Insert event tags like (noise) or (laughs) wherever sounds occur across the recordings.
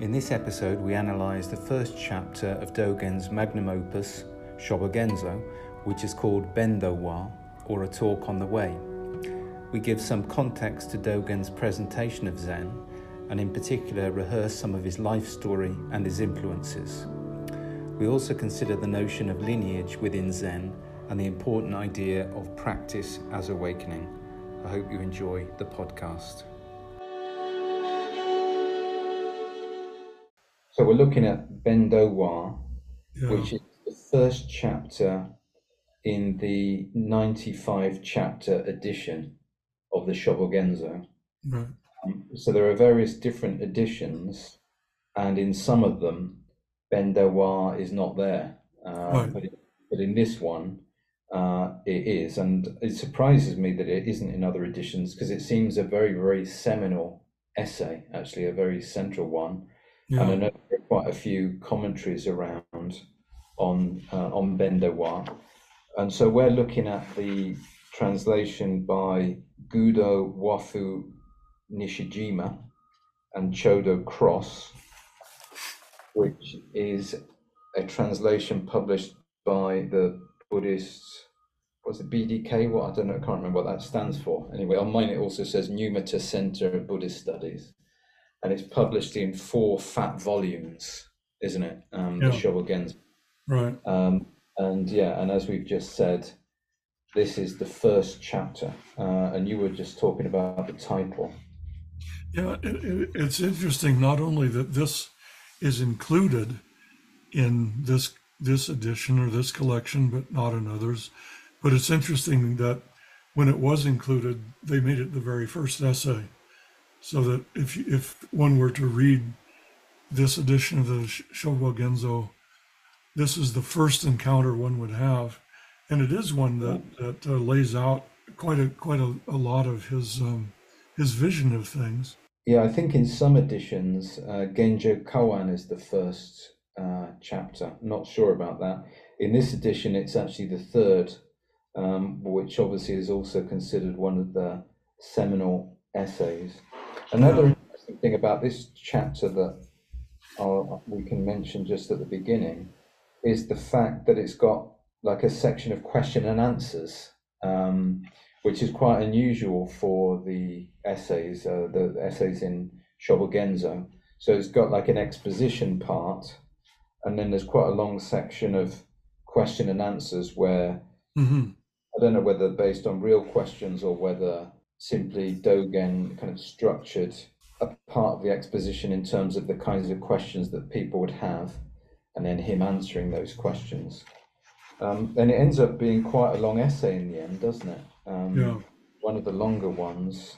In this episode, we analyse the first chapter of Dogen's magnum opus, Shobogenzo, which is called Bendo wa, or A Talk on the Way. We give some context to Dogen's presentation of Zen, and in particular, rehearse some of his life story and his influences. We also consider the notion of lineage within Zen and the important idea of practice as awakening. I hope you enjoy the podcast. So we're looking at Bendo wa, Yeah. which is the first chapter in the 95 chapter edition of the Shobogenzo. Right. Um, so there are various different editions, and in some of them, Bendo wa is not there. Uh, Right. but, but in this one, uh, it is. And it surprises me that it isn't in other editions because it seems a very, very seminal essay, actually, a very central one. And I know there are quite a few commentaries around on uh, on Bendo wa. And so we're looking at the translation by Gudo Wafu Nishijima and Chodo Cross, which is a translation published by the Buddhist, what's it, BDK? What I don't know, I can't remember what that stands for. Anyway, on mine it also says Numata Center of Buddhist Studies, and it's published in four fat volumes, isn't it? Um, The Yeah. Shobogenzo. Right. Um, and yeah, and as we've just said, this is the first chapter, uh, and you were just talking about the title. Yeah. It, it, it's interesting not only that this is included in this this edition or this collection, but not in others. But it's interesting that when it was included, they made it the very first essay, so that if if one were to read this edition of the Sh- Shobogenzo, this is the first encounter one would have, and it is one that that uh, lays out quite a quite a, a lot of his um, his vision of things. Yeah, I think in some editions, uh, Genjo Koan is the first uh, chapter. Not sure about that. In this edition, it's actually the third, um, which obviously is also considered one of the seminal essays. Another interesting thing about this chapter that I'll, we can mention just at the beginning is the fact that it's got like a section of question and answers. Um, which is quite unusual for the essays, uh, the essays in Shobogenzo. So it's got like an exposition part, and then there's quite a long section of question and answers where hmm I don't know whether based on real questions or whether simply Dogen kind of structured a part of the exposition in terms of the kinds of questions that people would have, and then him answering those questions. Um, and it ends up being quite a long essay in the end, doesn't it? Um, Yeah. One of the longer ones.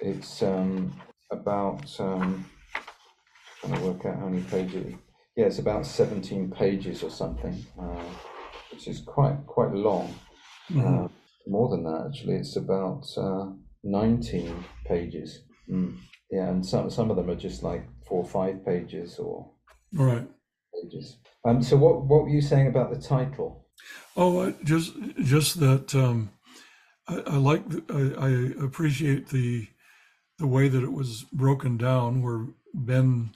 It's um, about. Um, trying to work out how many pages. Yeah, it's about seventeen pages or something, uh, which is quite quite long. Mhm. Uh, more than that, actually, it's about uh, 19 pages. Mm. Yeah, and some some of them are just like four or five pages or Right. pages. Um, so what what were you saying about the title? Oh, I- just just that um, I, I like the- I, I appreciate the the way that it was broken down, where Ben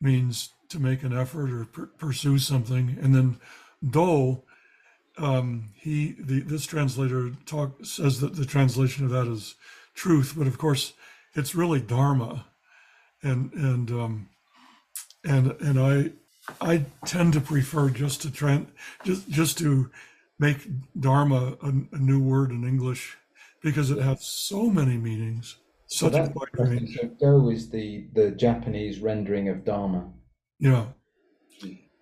means to make an effort or pur- pursue something, and then Do, um, he the this translator talk says that the translation of that is truth, but of course it's really Dharma, and and um, and and I I tend to prefer just to tran just just to make dharma a, a new word in English because it has so many meanings, So such a wide range. Go is the the Japanese rendering of Dharma. Yeah,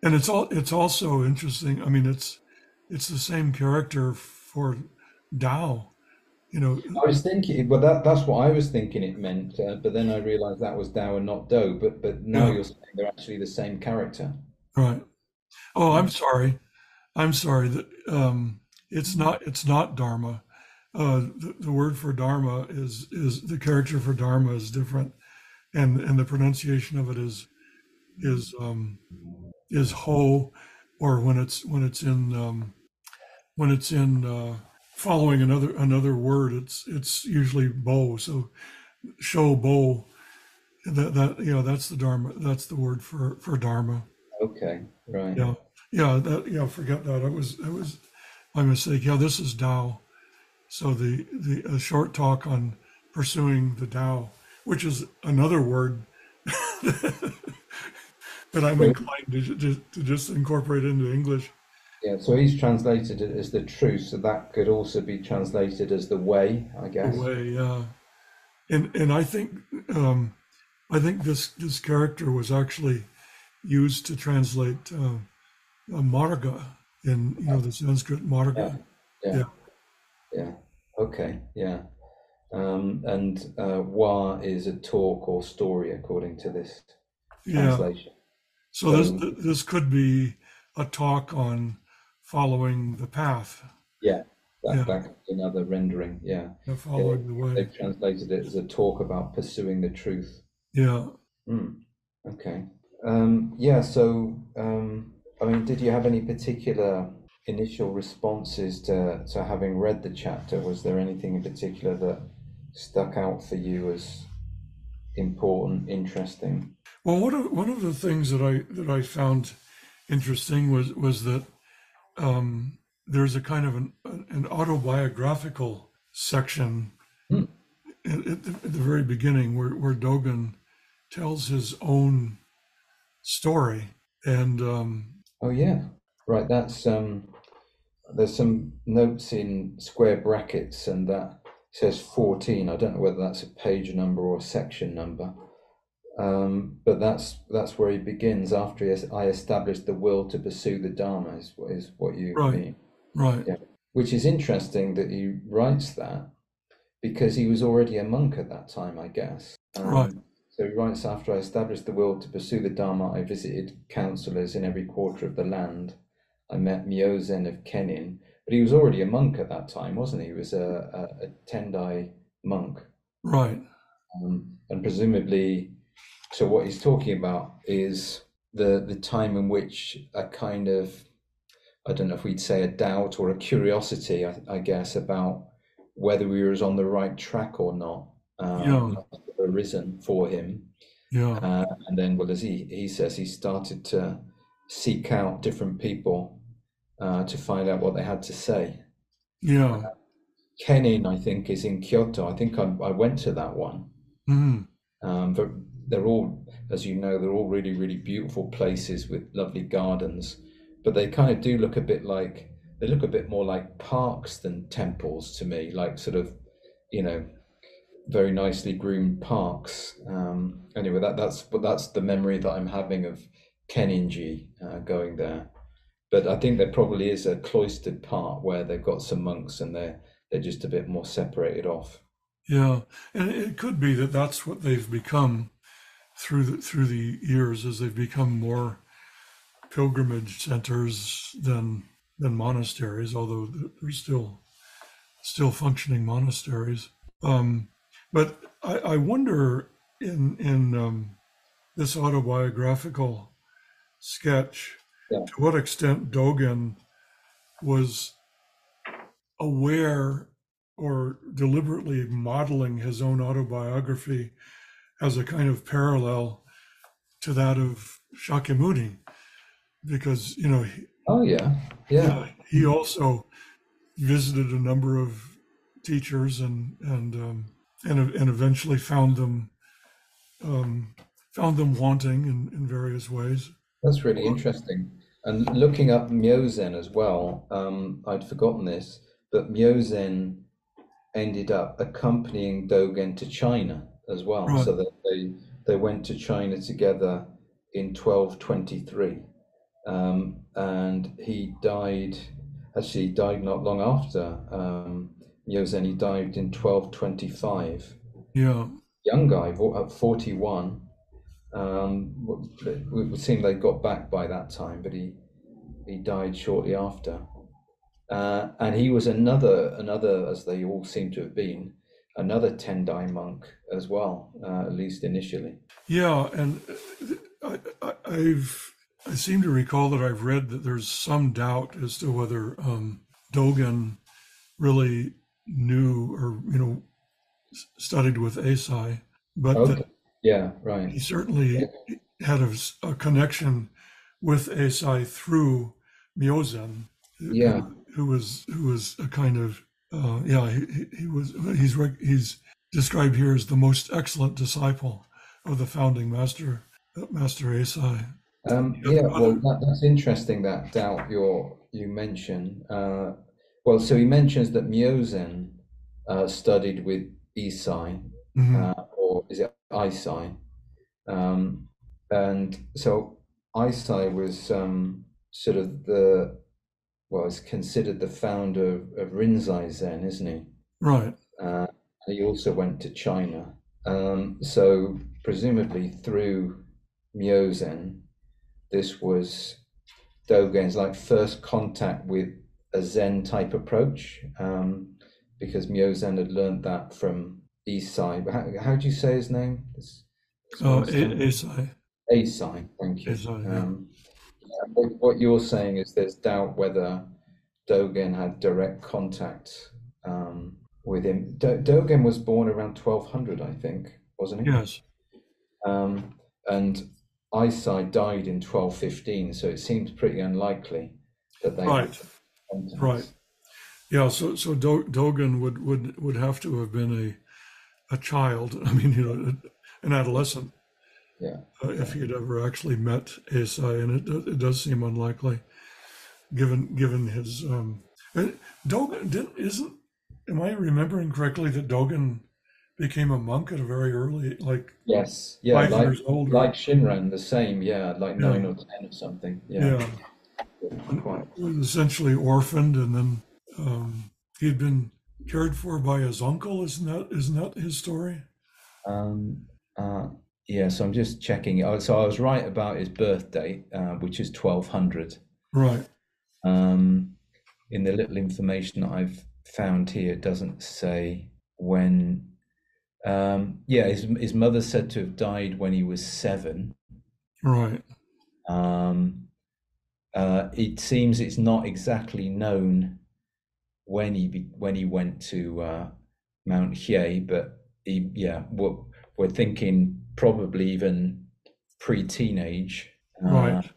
and it's all it's also interesting. I mean, it's it's the same character for Tao. You know, I was thinking, well, that that's what I was thinking it meant, uh, but then I realised that was Dao and not Do. But but now Yeah. you're saying they're actually the same character. right? Oh, I'm sorry. I'm sorry that um, it's not it's not dharma. Uh, the, the word for dharma is is the character for dharma is different, and and the pronunciation of it is is um, is ho, or when it's when it's in um, when it's in uh, following another another word, it's it's usually bo. So show bo that that you know that's the dharma that's the word for for dharma. Okay, right. yeah yeah that yeah forget that. It was it was my mistake. Yeah this is dao so the the a short talk on pursuing the dao which is another word (laughs) that I'm inclined to, to, to just incorporate into English Yeah, so he's translated it as the truth, so that could also be translated as the way, I guess. the way yeah and and I think um I think this this character was actually used to translate uh, marga in you know the Sanskrit marga. Yeah. Yeah. Yeah. Okay. Yeah. Um, and uh, wa is a talk or story according to this translation. Yeah. So this this could be a talk on following the path, Yeah. That, Yeah. that another rendering. Yeah. uh, following the way. They've translated it as a talk about pursuing the truth. Yeah. Hmm. Okay. Um, yeah. So, um, I mean, did you have any particular initial responses to to having read the chapter? Was there anything in particular that stuck out for you as important, interesting? Well, one of one of the things that I that I found interesting was was that um, there's a kind of an, an autobiographical section Hmm. at, at, the, at the very beginning where, where Dogen tells his own story, and um, Oh yeah. Right. That's um. There's some notes in square brackets, and that says 14. I don't know whether that's a page number or a section number. Um, but that's that's where he begins after he I established the will to pursue the Dharma is, what- is what you Right. mean. right, Yeah. Which is interesting that he writes that because he was already a monk at that time, I guess. Um, Right. So he writes after I established the will to pursue the Dharma, I visited counselors in every quarter of the land. I met Myozen of Kennin, but he was already a monk at that time, wasn't he? He was a, a, a Tendai monk. right, Um, and presumably, so what he's talking about is the the time in which a kind of, I don't know if we'd say a doubt or a curiosity, I, I guess, about whether we was on the right track or not, um, Yeah. arisen for him. yeah, Uh, and then, well, as he, he says, he started to seek out different people uh, to find out what they had to say. yeah, Kennin, I think, is in Kyoto. I think I, I went to that one. mhm, Um, but they're all, as you know, they're all really, really beautiful places with lovely gardens. But they kind of do look a bit like they look a bit more like parks than temples to me, like sort of, you know, very nicely groomed parks. Um, anyway, that that's but that's the memory that I'm having of Kenninji uh, going there. But I think there probably is a cloistered part where they've got some monks and they're they're just a bit more separated off. yeah. And it could be that that's what they've become through the through the years as they've become more pilgrimage centers than than monasteries, although they're still still functioning monasteries. Um, but I, I wonder in in um, this autobiographical sketch Yeah. to what extent Dogen was aware or deliberately modeling his own autobiography as a kind of parallel to that of Shakyamuni, because you know he, Oh yeah, yeah. uh, he also visited a number of teachers and and um, and and eventually found them um, found them wanting in, in various ways. That's really interesting. And looking up Myozen as well, um, I'd forgotten this, but Myozen ended up accompanying Dogen to China as well. Right. So that they they went to China together in 1223. Um, and he died, actually, he died not long after um, Myozen. He died in 1225 Yeah, young guy, at 41. Um, it would seem they got back by that time, but he he died shortly after. Uh, and he was another another, as they all seem to have been, another Tendai monk as well, uh, at least initially. yeah, and uh, I, I, I've I seem to recall that I've read that there's some doubt as to whether um, Dogen really knew or you know studied with Eisai, but that, Yeah, right. He certainly had a connection with Eisai through Myozen, who- Yeah. who was who was a kind of uh, yeah he, he- was he's he's described here as the most excellent disciple of the founding master Master Eisai. Um, Yeah, well, that, that's interesting that doubt you're, you mention. Uh, well, so he mentions that Myozen uh, studied with Isai, Mhm. uh, or is it Isai? Um, and so Isai was um, sort of the, well, is considered the founder of, Rinzai Zen, isn't he? Right. Uh, he also went to China. Um, so presumably through Myo Zen, this was Dogen's like first contact with a Zen type approach, um, because Myozen had learned that from Isai. How, how do you say his name? It's, it's E- Eisai. Eisai, thank you. Eisai, yeah. Um, what, what you're saying is there's doubt whether Dogen had direct contact um, with him. Do- Dogen was born around 1200, I think, wasn't he? Yes. Um, and Eisai died in 1215, so it seems pretty unlikely that they Right. had. Right. Yeah. So so Do- Dogen would would would have to have been a a child. (laughs) I mean, you know, an adolescent. Yeah. uh, if he had ever actually met Eisai, and it, it does seem unlikely, given given his um, Dogen didn't isn't am I remembering correctly that Dogen became a monk at a very early like Yes. Yeah. five Like, years old. like Shinran, the same. Yeah. Like Yeah. nine or 10 or something. Yeah. yeah, Quite. was essentially orphaned, and then um, he'd been cared for by his uncle. Isn't that isn't that his story? Um, uh, yeah, so I'm just checking. Oh, so I was right about his birth date, uh, which is 1200. Right. Um, in the little information that I've found here, it doesn't say when. Um, yeah, his his mother said to have died when he was seven. Right. Um, uh, it seems it's not exactly known when he be, when he went to uh, Mount Hiei, but he, yeah, we're, we're thinking probably even pre-teenage. Uh, Right.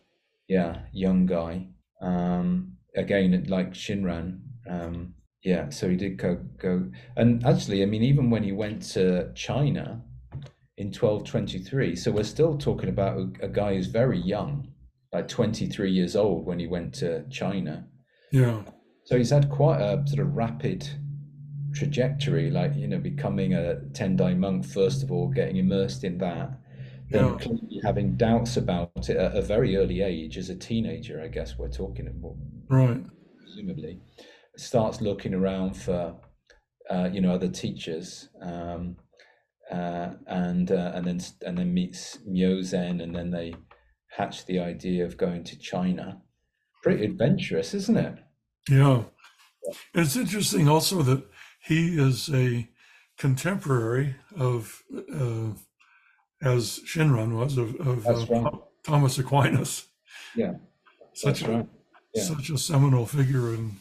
Yeah, young guy. Um, again, like Shinran. Um, yeah, so he did go go, and actually, I mean, even when he went to China in 1223, so we're still talking about a, a guy who's very young, like 23 years old when he went to China. Yeah. So he's had quite a sort of rapid trajectory, like you know, becoming a Tendai monk first of all, getting immersed in that, then Yeah. clearly having doubts about it at a very early age, as a teenager, I guess we're talking about, Right. presumably, starts looking around for, uh, you know, other teachers, um, uh, and uh, and then and then meets Myozen, and then they hatch the idea of going to China. Pretty adventurous, isn't it? Yeah. It's interesting also that he is a contemporary of, uh, as Shinran was, of, of uh, right. Thomas Aquinas. Yeah, Such a, right. Yeah. such a seminal figure in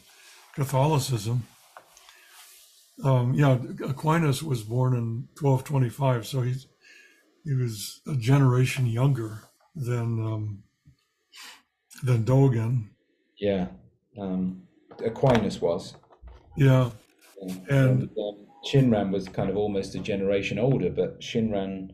Catholicism. Um, yeah, Aquinas was born in 1225, so he's he was a generation younger than um, than Dogen. Yeah, um, Aquinas was, Yeah, yeah. And- um, Shinran was kind of almost a generation older, but Shinran,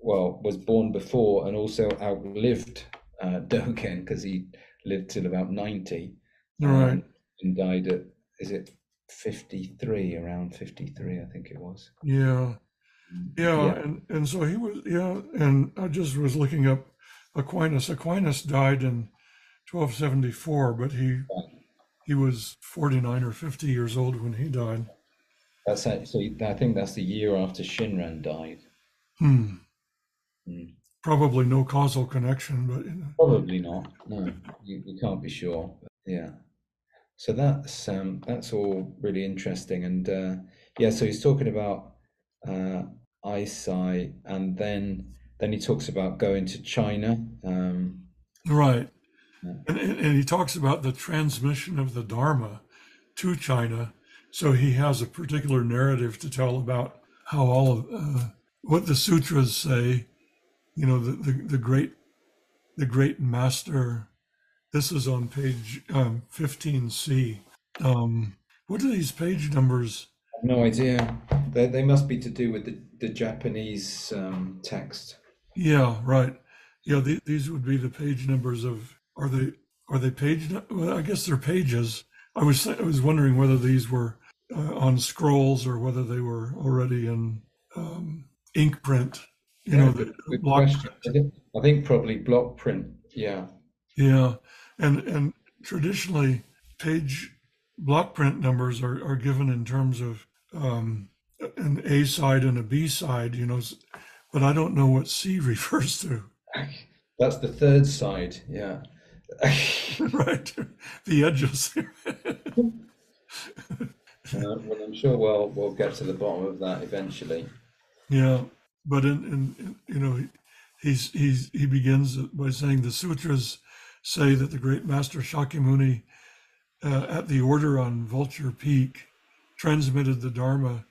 well, was born before and also outlived uh, (laughs) Dogen because he lived till about ninety, right. um, and died at is it fifty three, around fifty three, I think it was. Yeah. Yeah, Yeah. and and so he was yeah, and I just was looking up Aquinas. Aquinas died in 1274, but he he was 49 or 50 years old when he died. That's actually, I think that's the year after Shinran died. Hmm. Hmm. Probably no causal connection, but you know, Probably not. No, you, you can't be sure. But yeah. So that's um, that's all really interesting, and uh, yeah. So he's talking about uh, Eisai, and then then he talks about going to China. Um, right. And, and he talks about the transmission of the Dharma to China. So he has a particular narrative to tell about how all of uh, what the sutras say. You know, the the, the great the great master. This is on page um, 15c. Um, what are these page numbers? I have no idea. They, they must be to do with the, the Japanese um, text. Yeah, right. Yeah, the, these would be the page numbers of. Are they are they page? Well, I guess they're pages. I was I was wondering whether these were uh, on scrolls or whether they were already in um, ink print. You know, good, the good block question. I think, I think probably block print. Yeah. Yeah, and and traditionally, page block print numbers are, are given in terms of um, an A side and a B side, you know, but I don't know what C (laughs) refers to. That's the third side. Yeah. (laughs) (laughs) right, the edges. Uh, well, I'm sure we'll we'll get to the bottom of that eventually. yeah, but in, in, in you know, he's he's he begins by saying the sutras say that the great master Shakyamuni, uh, at the order on Vulture Peak, transmitted the Dharma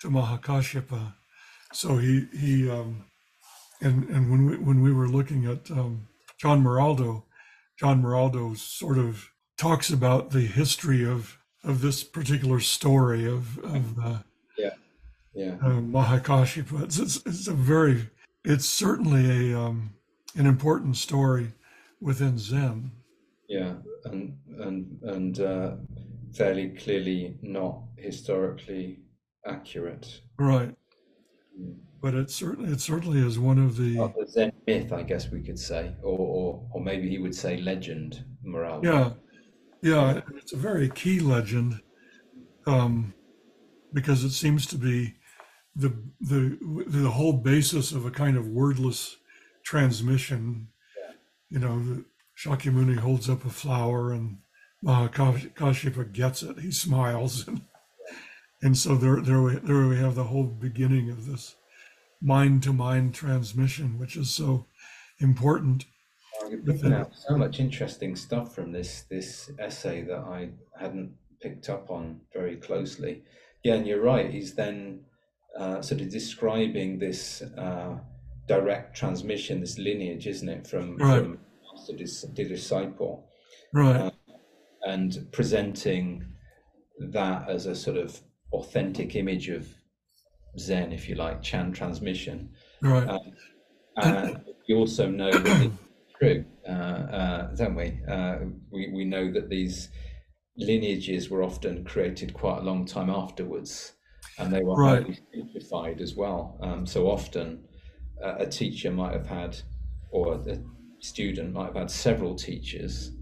to Mahakashyapa. So he he um, and and when we when we were looking at um, John Maraldo, John Maraldo sort of talks about the history of of this particular story of of uh, Yeah. uh, Mahakashyapa. It's, it's a very it's certainly a um, an important story within Zen. Yeah. And and and uh, fairly clearly not historically accurate. Right. Mm. But it certainly it certainly is one of the Well, the myth, I guess we could say, or or, or maybe he would say legend, morale. yeah yeah it's a very key legend um, because it seems to be the the the whole basis of a kind of wordless transmission. You know, Shakyamuni holds up a flower and Mahakashyapa gets it. He smiles and (laughs) and so there there we there we have the whole beginning of this mind to mind transmission, which is so important. I'm picking out so much interesting stuff from this this essay that I hadn't picked up on very closely. Yeah, and you're right. He's then uh, sort of describing this uh, direct transmission, this lineage, isn't it, from Right. from master to disciple, Right. and presenting that as a sort of authentic image of Zen, if you like, Chan transmission. Right. Um, and we also know that it's (coughs) true, uh, uh, don't we? Uh, we? We know that these lineages were often created quite a long time afterwards, and they were Right. highly simplified as well. Um, so often, uh, a teacher might have had, or a student might have had several teachers,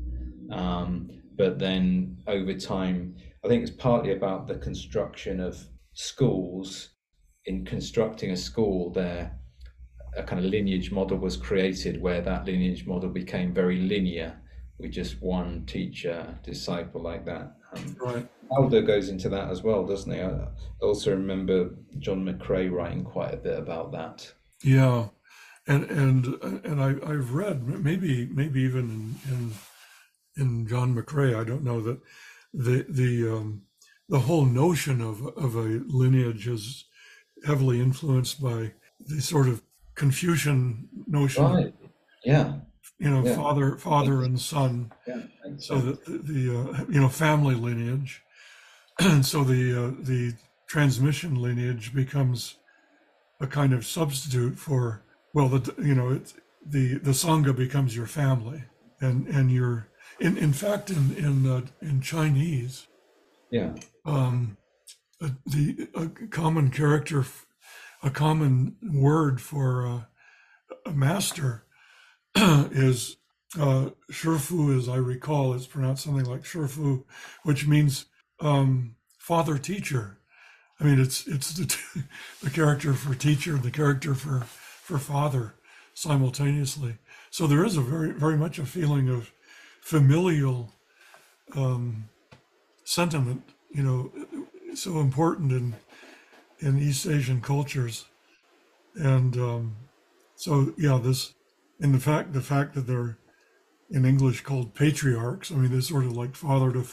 um, but then over time, I think it's partly about the construction of schools. In constructing a school, there a kind of lineage model was created where that lineage model became very linear. With just one teacher disciple like that. Um, Right. Aldo goes into that as well doesn't he? I also remember John McRae writing quite a bit about that. Yeah, and and and I I've read maybe maybe even in in, in John McRae I don't know that the the um, the whole notion of of a lineage is heavily influenced by the sort of Confucian notion, right. Yeah. you know, yeah. father father and son, yeah so that the, the uh, you know family lineage, and (clears throat) so the uh, the transmission lineage becomes a kind of substitute for well the you know it's the the sangha becomes your family and and your in in fact in in uh, in Chinese yeah. um a, the a common character a common word for uh, a master (clears throat) is uh Shifu as I recall is pronounced something like Shurfu, which means um father teacher. I mean it's it's the t- (laughs) the character for teacher the character for for father simultaneously. So there is a very very much a feeling of familial um sentiment you know so important in in East Asian cultures, and um, so yeah, this and the fact the fact that they're in English called patriarchs. I mean, they're sort of like father to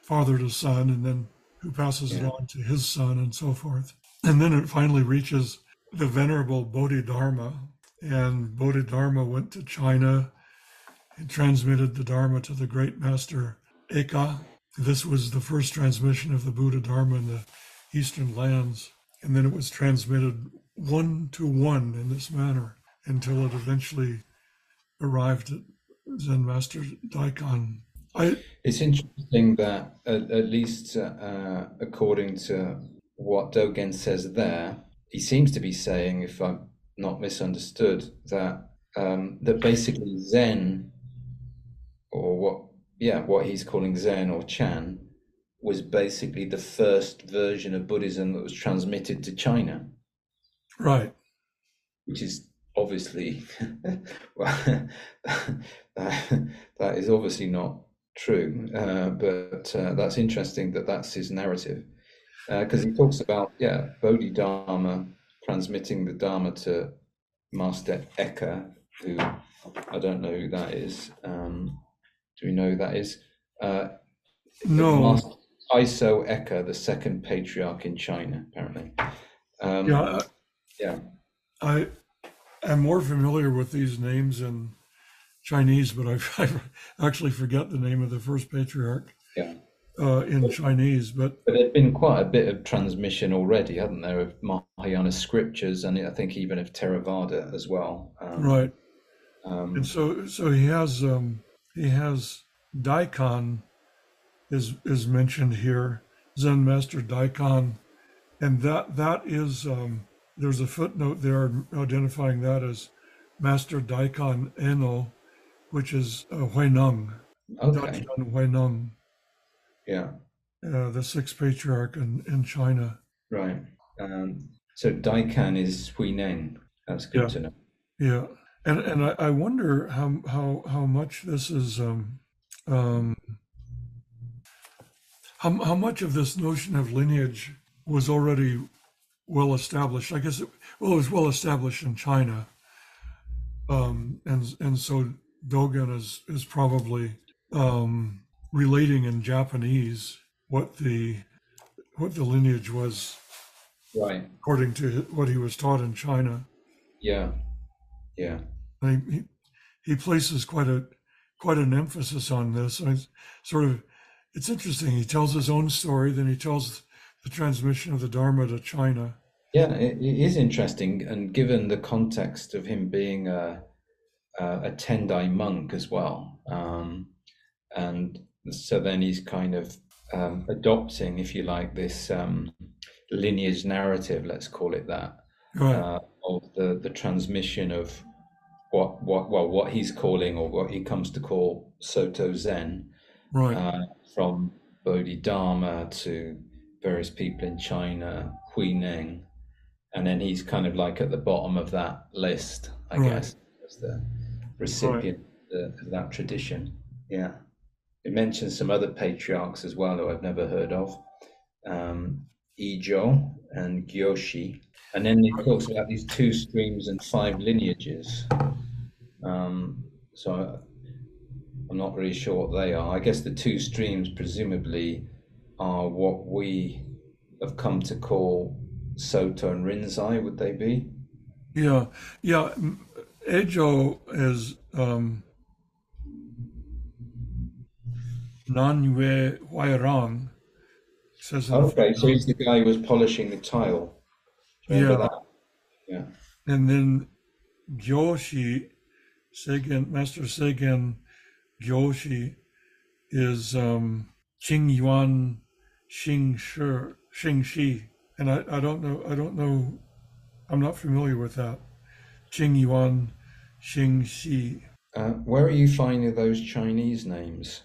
father to son, and then who passes it on to his son, and so forth. And then it finally reaches the Venerable Bodhidharma, and Bodhidharma went to China and transmitted the Dharma to the great master Eka. This was the first transmission of the Buddha Dharma in the eastern lands, and then it was transmitted one to one in this manner until it eventually arrived at Zen Master Daikan. I, It's interesting that, at, at least uh, according to what Dogen says there, he seems to be saying, if I'm not misunderstood, that um, that basically Zen, or what, yeah, what he's calling Zen or Chan, was basically the first version of Buddhism that was transmitted to China, right. which is obviously, (laughs) well, (laughs) that, that is obviously not true. Uh, but uh, that's interesting that that's his narrative, because he talks about yeah, Bodhidharma transmitting the Dharma to Master Eka, who I don't know who that is. Um, do we know who that is? Uh, No, Iso Eka, the second patriarch in China, apparently. Um, yeah, I- yeah. I am more familiar with these names in Chinese, but I, (laughs) I actually forget the name of the first patriarch Yeah. uh, in Chinese. But But there's been quite a bit of transmission already, hasn't there, of Mahayana scriptures, and I think even of Theravada as well. Um, right, Um, and so so he has um, he has Daikan is is mentioned here, Zen Master Daikan, and that that is um, there's a footnote there identifying that as Master Daikan Eno, which is uh, Huineng, okay. Daikan Huineng. Yeah. uh, the sixth patriarch in, in China. Right. Um, so Daikan is Huineng. That's good Yeah. to know. Yeah, and and I, I wonder how how how much this is um, um, how how much of this notion of lineage was already well established. I guess it, well it was well established in China, um, and and so Dogen is is probably um, relating in Japanese what the what the lineage was Right. according to what he was taught in China. Yeah. Yeah. He, he places quite a quite an emphasis on this. It's sort of it's interesting. He tells his own story, then he tells the transmission of the Dharma to China. Yeah, it, it is interesting, and given the context of him being a a, a Tendai monk as well, um, and so then he's kind of um, adopting, if you like, this um, lineage narrative, let's call it that, Right. uh, of the the transmission of what what well what he's calling or what he comes to call Soto Zen, right. uh, from Bodhidharma to various people in China, Huineng, and then he's kind of like at the bottom of that list, I Right. guess, as the recipient of, the, of that tradition. Yeah. It mentions some other patriarchs as well that I've never heard of, um, Ijo and Gyoshi. And then it talks about these two streams and five lineages. Um, so I'm not really sure what they are. I guess the two streams presumably are what we have come to call Soto and Rinzai, would they be? yeah. Yeah. Ejo is um, Nanyue Huairang. Says Okay, so he's the guy who was polishing the tile. Remember Yeah. that? Yeah. And then Gyoshi, Seigen, Master Seigen Gyoshi is um, Qing Yuan Xing Shi, Xing Shi. And I, I don't know, I don't know, I'm not familiar with that. Qing Yuan Xing Shi. Uh, where are you finding those Chinese names?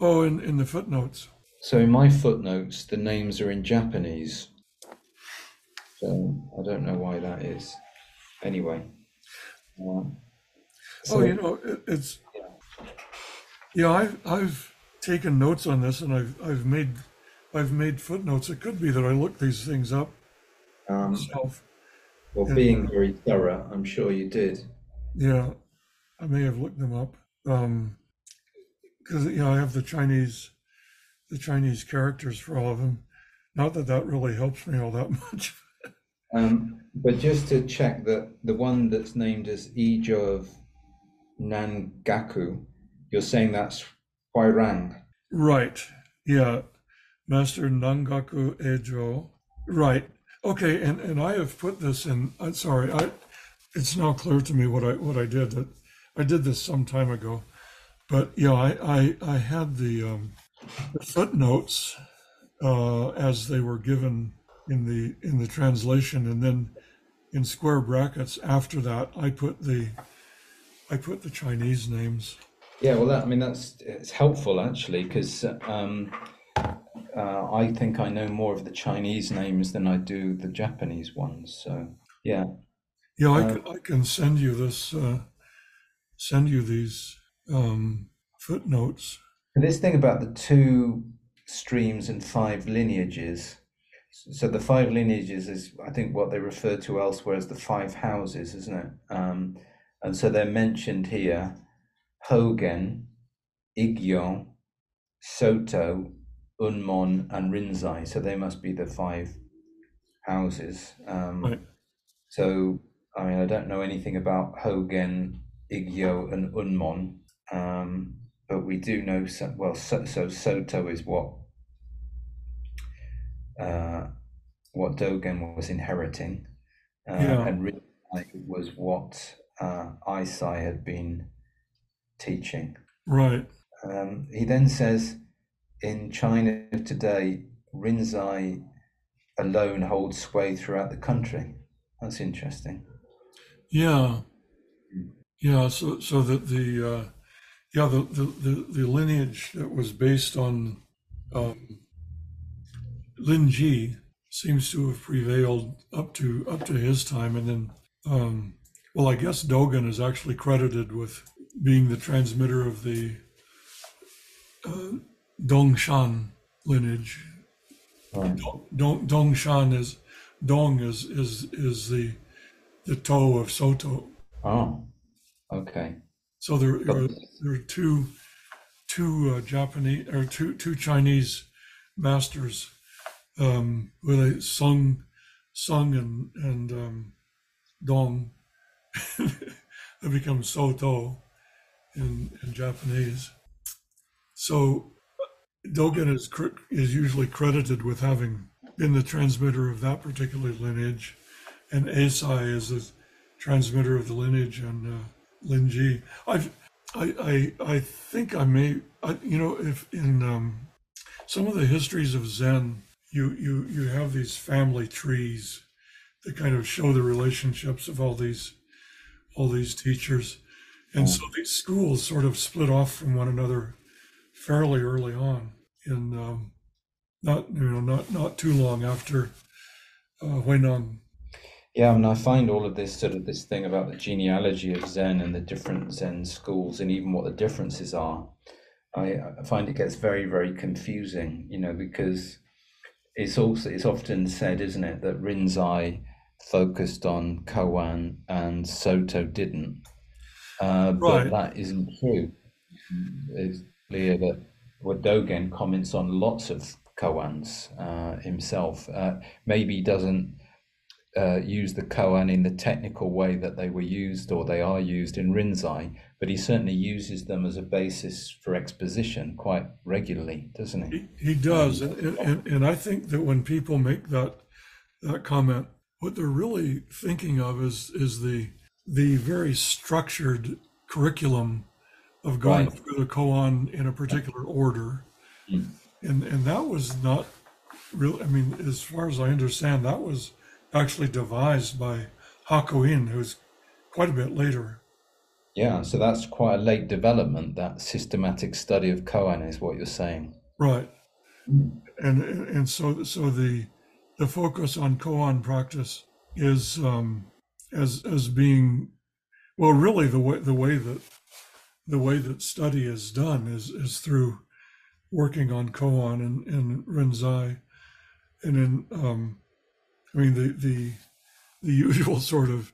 Oh, in, in the footnotes. So in my footnotes, the names are in Japanese. So I don't know why that is. Anyway. Um, Oh, you know, it, it's, yeah, I've, I've taken notes on this and I've, I've made, I've made footnotes. It could be that I looked these things up um, myself. well, being very thorough, I'm sure you did. Yeah, I may have looked them up. Um, because you know I have the Chinese, the Chinese characters for all of them. Not that that really helps me all that (laughs) much. Um, But just to check that the one that's named as Ijo of Nangaku, you're saying that's Huairang. Right. Yeah. Master Nangaku Ejo. Right. Okay. And, and I have put this in, I'm sorry, I, it's now clear to me what I, what I did. That I did this some time ago, but yeah, I, I, I had the, um, the footnotes uh, as they were given in the in the translation, and then in square brackets after that, I put the I put the Chinese names. Yeah, well, that, I mean that's it's helpful actually because um, uh, I think I know more of the Chinese names than I do the Japanese ones. So yeah, Yeah, I Uh, can, I can send you this. Uh, send you these um, footnotes. This thing about the two streams and five lineages. So the five lineages is, I think, what they refer to elsewhere as the five houses, isn't it? Um, and so they're mentioned here: Hogen, Igyo, Soto, Unmon, and Rinzai. So they must be the five houses. Um, Right. So I mean, I don't know anything about Hogen, Igyo, and Unmon. Um, but we do know so, well so, so soto is what uh, what dogen was inheriting uh, Yeah. and Rinzai was what uh, Isai had been teaching Right. um, he then says in China today Rinzai alone holds sway throughout the country that's interesting Yeah. Yeah. So so that the uh, yeah the, the the the lineage that was based on um, Lin Ji seems to have prevailed up to up to his time, and then um, well, I guess Dogen is actually credited with being the transmitter of the uh, Dongshan lineage. right Dong Dongshan is Dong is is is the the toe of Soto. oh okay So there are there are two two uh, Japanese or two two Chinese masters um, where they sung sung and and um, Dong (laughs) have become Soto in in Japanese. So Dogen is is usually credited with having been the transmitter of that particular lineage, and Eisai is the transmitter of the lineage and uh, Linji. I've, I, I, I think I may, I, you know, if in um, some of the histories of Zen, you, you, you have these family trees that kind of show the relationships of all these, all these teachers, and so these schools sort of split off from one another fairly early on. In um, not, you know, not not too long after uh, Yeah, I mean, I find all of this sort of this thing about the genealogy of Zen and the different Zen schools and even what the differences are. I, I find it gets very, very confusing, you know, because it's also it's often said, isn't it, that Rinzai focused on Koan and Soto didn't. Uh, but that isn't true. It's clear that what Dogen comments on lots of koans uh, himself. Uh, maybe doesn't uh, use the koan in the technical way that they were used or they are used in Rinzai, but he certainly uses them as a basis for exposition quite regularly, doesn't he? He, he does, and, and and I think that when people make that that comment, what they're really thinking of is is the the very structured curriculum of going Right. through the koan in a particular order, Mm. and and that was not real. I mean, as far as I understand, that was actually devised by Hakuin, who's quite a bit later. Yeah, so that's quite a late development, that systematic study of koan is what you're saying. Right. And and and so so the the focus on koan practice is um as as being well really the way the way that the way that study is done is is through working on koan and, and rinzai and in um I mean the the the (laughs) usual sort of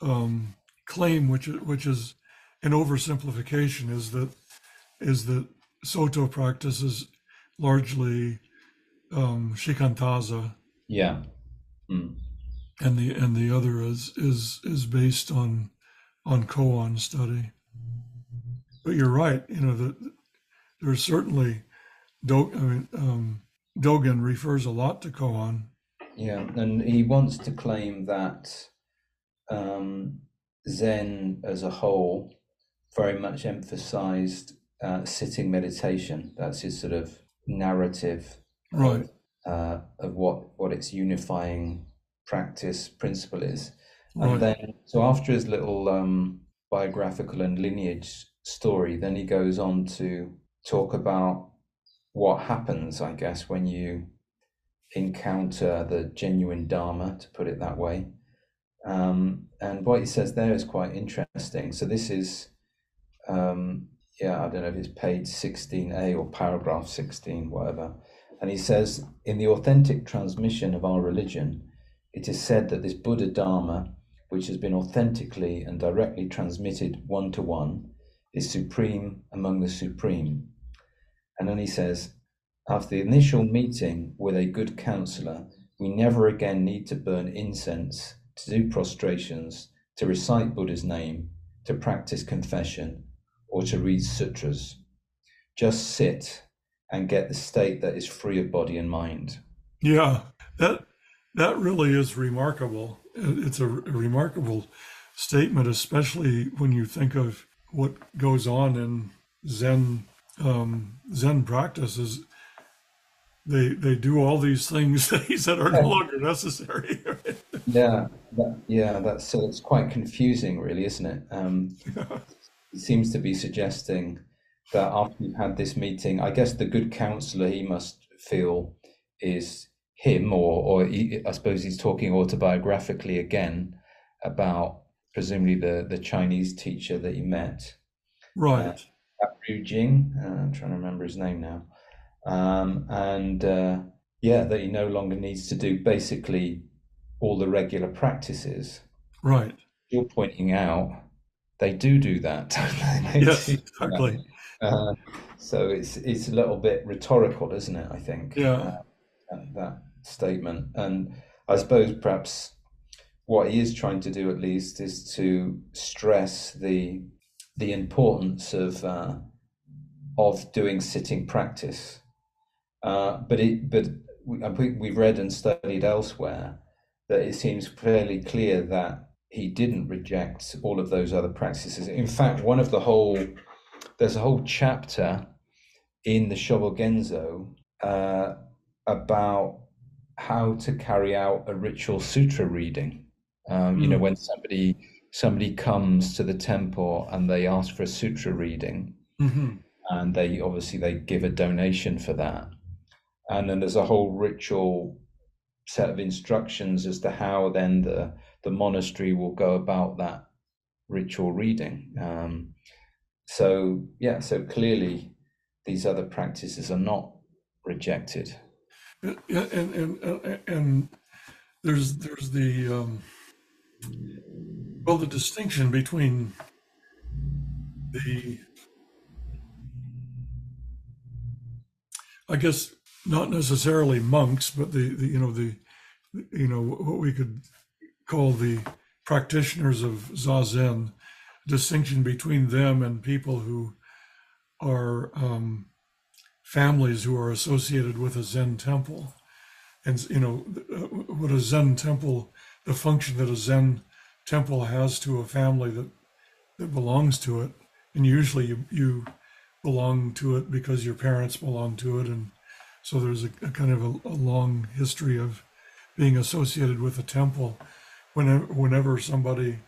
um claim which is which is an oversimplification is that is that Soto practice is largely um, shikantaza, Yeah. Mm. and the and the other is is is based on on koan study. But you're right. You know that there's certainly Do, I mean, um, Dogen refers a lot to koan. Yeah, and he wants to claim that um, Zen as a whole very much emphasized uh, sitting meditation. That's his sort of narrative Right. uh, of what what its unifying practice principle is. Right. And then, so after his little um, biographical and lineage story, then he goes on to talk about what happens, I guess, when you encounter the genuine Dharma, to put it that way. Um, and what he says there is quite interesting. So this is, um, yeah, I don't know if it's page 16a or paragraph 16, whatever. And he says, in the authentic transmission of our religion, it is said that this Buddha Dharma, which has been authentically and directly transmitted one to one, is supreme among the supreme. And then he says, after the initial meeting with a good counselor, we never again need to burn incense, to do prostrations, to recite Buddha's name, to practice confession, or to read sutras. Just sit and get the state that is free of body and mind. Yeah, that that really is remarkable. It's a remarkable statement, especially when you think of what goes on in Zen um, Zen practices. They they do all these things (laughs) that he said are no longer necessary. (laughs) Yeah, that, yeah, that's so it's quite confusing, really, isn't it? Um, it seems to be suggesting that after you've had this meeting, I guess the good counselor he must feel is him, or or he, I suppose he's talking autobiographically again about presumably the the Chinese teacher that he met, right. Ru Jing. Uh, I'm trying to remember his name now, um, and uh, yeah, that he no longer needs to do basically all the regular practices. Right. You're pointing out they do do that. (laughs) They Yes, do that. exactly. Uh, so it's it's a little bit rhetorical, isn't it? I think. Yeah. uh, that, that statement, and I suppose perhaps what he is trying to do, at least, is to stress the the importance of uh, of doing sitting practice. Uh, but it, but we, we've read and studied elsewhere that it seems fairly clear that he didn't reject all of those other practices. In fact, one of the whole there's a whole chapter in the Shobogenzo uh, about how to carry out a ritual sutra reading. Um, you know, Mm. when somebody somebody comes to the temple and they ask for a sutra reading, hmm and they obviously they give a donation for that, and then there's a whole ritual set of instructions as to how then the the monastery will go about that ritual reading. Um, so yeah, so clearly these other practices are not rejected. And and and, and there's there's the um, well the distinction between the I guess not necessarily monks, but the, the you know the you know what we could call the practitioners of zazen distinction between them and people who are um, families who are associated with a Zen temple, and you know uh, what a Zen temple, the function that a Zen temple has to a family that that belongs to it, and usually you you belong to it because your parents belong to it, and so there's a, a kind of a, a long history of being associated with a temple. Whenever whenever somebody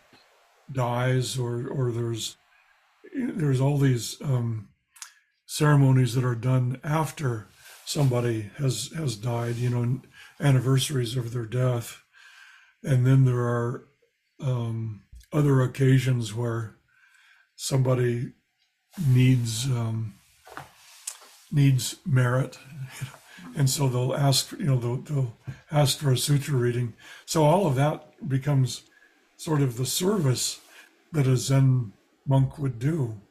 dies or or there's there's all these um, ceremonies that are done after somebody has has died you know anniversaries of their death and then there are um, other occasions where somebody needs um, needs merit. (laughs) And so they'll ask you know they'll, they'll ask for a sutra reading. So all of that becomes sort of the service that a zen monk would do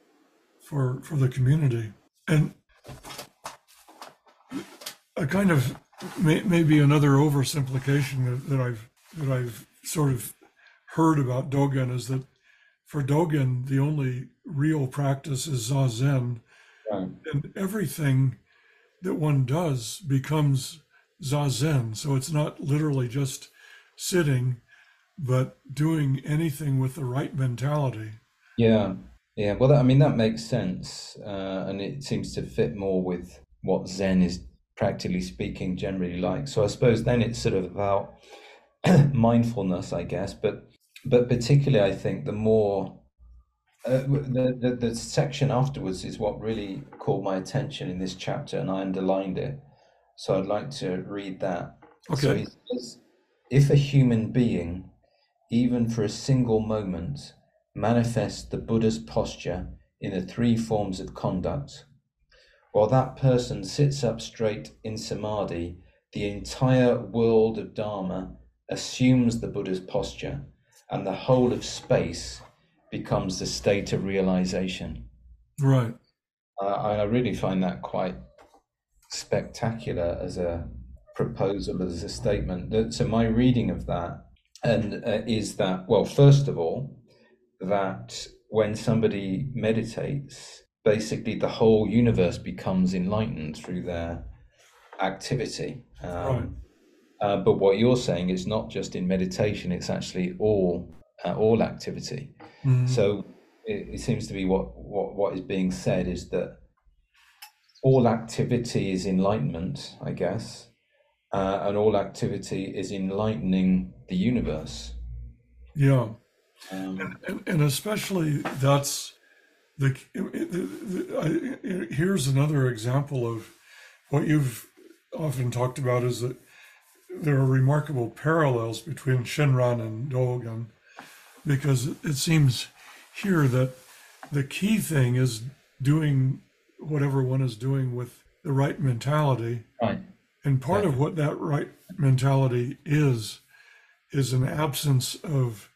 for for the community. And a kind of may, maybe another oversimplification that, that I've that I've sort of heard about Dogen is that for Dogen, the only real practice is Zazen. Right. And everything that one does becomes Zazen. So it's not literally just sitting, but doing anything with the right mentality. Yeah, yeah. Well, that, I mean, that makes sense. Uh, and it seems to fit more with what Zen is practically speaking generally like. So I suppose then it's sort of about (clears throat) mindfulness, I guess, but but particularly I think the more uh, the, the the section afterwards is what really caught my attention in this chapter, and I underlined it. So I'd like to read that. Okay. So he says, if a human being, even for a single moment, manifests the Buddha's posture in the three forms of conduct, while that person sits up straight in samadhi, the entire world of Dharma assumes the Buddha's posture, and the whole of space becomes the state of realization. Right. Uh, I really find that quite spectacular as a proposal, as a statement. So my reading of that and uh, is that well, first of all, that when somebody meditates, basically the whole universe becomes enlightened through their activity. Um, Right. uh, but what you're saying is not just in meditation; it's actually all uh, all activity. Mhm. So it, it seems to be what, what what is being said is that all activity is enlightenment, I guess, uh, and all activity is enlightening the universe. Yeah. Um, and, and especially that's the, the, the I, here's another example of what you've often talked about is that there are remarkable parallels between Shinran and Dogen because it seems here that the key thing is doing whatever one is doing with the right mentality right. and part of what that right mentality is, is an absence of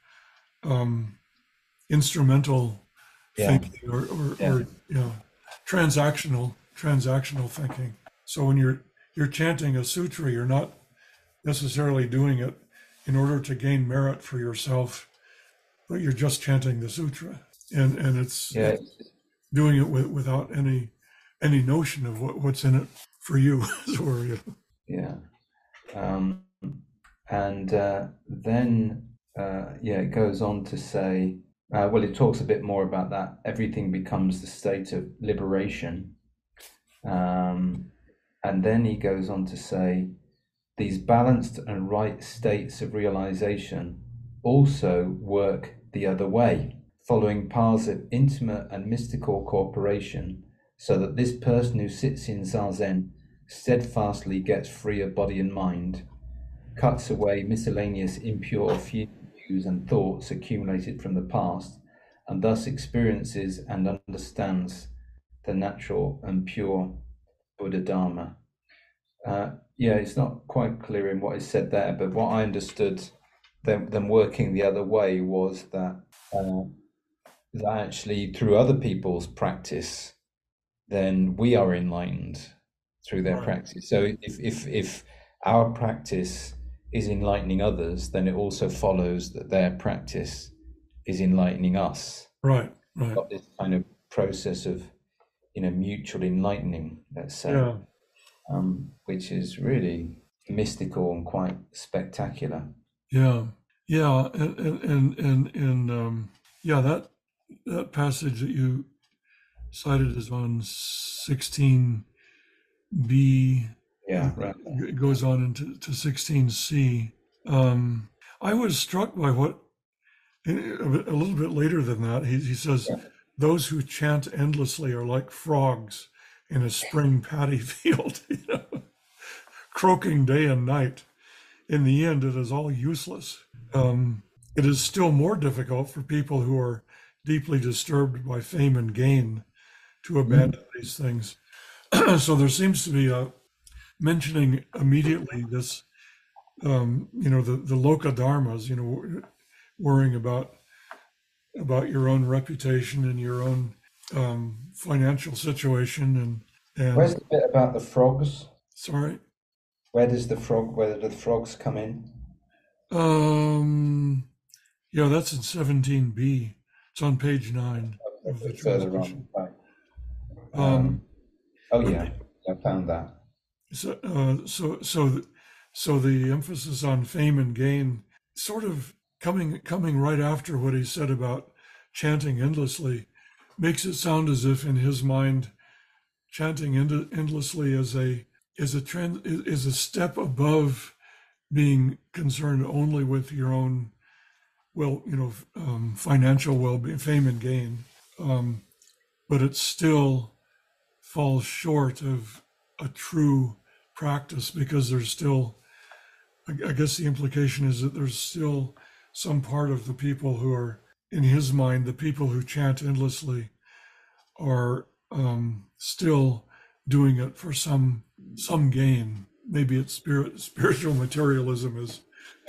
um, instrumental Yeah. thinking or, or, Yeah. or you know, transactional transactional thinking. So when you're you're chanting a sutra, you're not necessarily doing it in order to gain merit for yourself, but you're just chanting the sutra, and and it's Yeah. doing it with, without any any notion of what, what's in it for you, (laughs) as were. you know. Yeah. Um, and uh, then, uh, yeah, it goes on to say, uh, well, it talks a bit more about that. Everything becomes the state of liberation. Um, and then he goes on to say, these balanced and right states of realization also work the other way, following paths of intimate and mystical cooperation, so that this person who sits in Zazen steadfastly gets free of body and mind, cuts away miscellaneous impure views and thoughts accumulated from the past, and thus experiences and understands the natural and pure Buddha Dharma. Uh, yeah, it's not quite clear in what is said there, but what I understood them, them working the other way was that uh, that actually through other people's practice, then we are enlightened through their Right. practice. So if if if our practice is enlightening others, then it also follows that their practice is enlightening us. Right, right. Got this kind of process of you know mutual enlightening, let's say, Yeah, um, which is really mystical and quite spectacular. Yeah, yeah, and and and and, um, yeah, that that passage that you cited is on sixteen B. Yeah, right. It goes on into to sixteen C. Um, I was struck by what a a little bit later than that. He, he says, Yeah. "Those who chant endlessly are like frogs in a spring paddy (laughs) field, you know, croaking day and night. In the end, it is all useless. Um, it is still more difficult for people who are deeply disturbed by fame and gain to abandon these things. (clears throat) so there seems to be a mentioning immediately this, um, you know, the the loka dharmas, you know, worrying about about your own reputation and your own um, financial situation and and Where's the bit about the frogs? sorry, Where does the frog? Where do the frogs come in? um, Yeah, that's in 17b. It's on page nine of the translation. on, right. Um, Um, oh yeah, I found that. So, uh, so, so, th- so the emphasis on fame and gain, sort of coming coming right after what he said about chanting endlessly, makes it sound as if in his mind, chanting end- endlessly is a is a trend is a step above being concerned only with your own, well, you know, um, financial well-being, fame and gain, um, but it still falls short of a true practice because there's still I, I guess the implication is that there's still some part of the people who are in his mind the people who chant endlessly are um, still doing it for some some gain maybe it's spirit (laughs) spiritual materialism is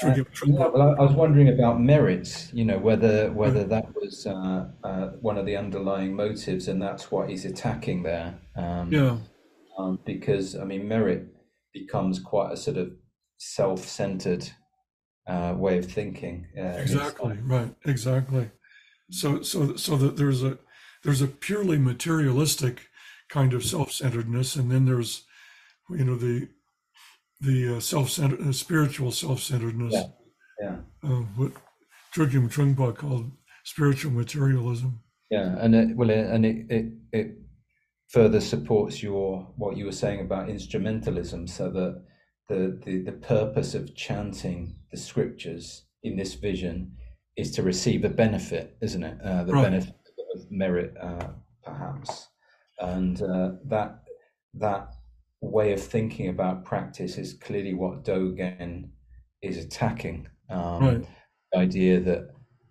Uh, yeah, well, I, I was wondering about merits. You know, whether whether that was uh, uh, one of the underlying motives, and that's what he's attacking there. Um, yeah um, because I mean, merit becomes quite a sort of self-centered uh, way of thinking. Uh, exactly right exactly so so so that there's a there's a purely materialistic kind of self-centeredness and then there's you know the the uh, self-centered uh, spiritual self-centeredness Yeah. Yeah. uh, what Chogyam Trungpa called spiritual materialism Yeah, and it, well, it, and it, it it further supports your what you were saying about instrumentalism, so that the the the purpose of chanting the scriptures in this vision is to receive a benefit, isn't it? Uh, the Right. benefit of merit, uh, perhaps, and uh, that that way of thinking about practice is clearly what Dogen is attacking. Um, Right. the idea that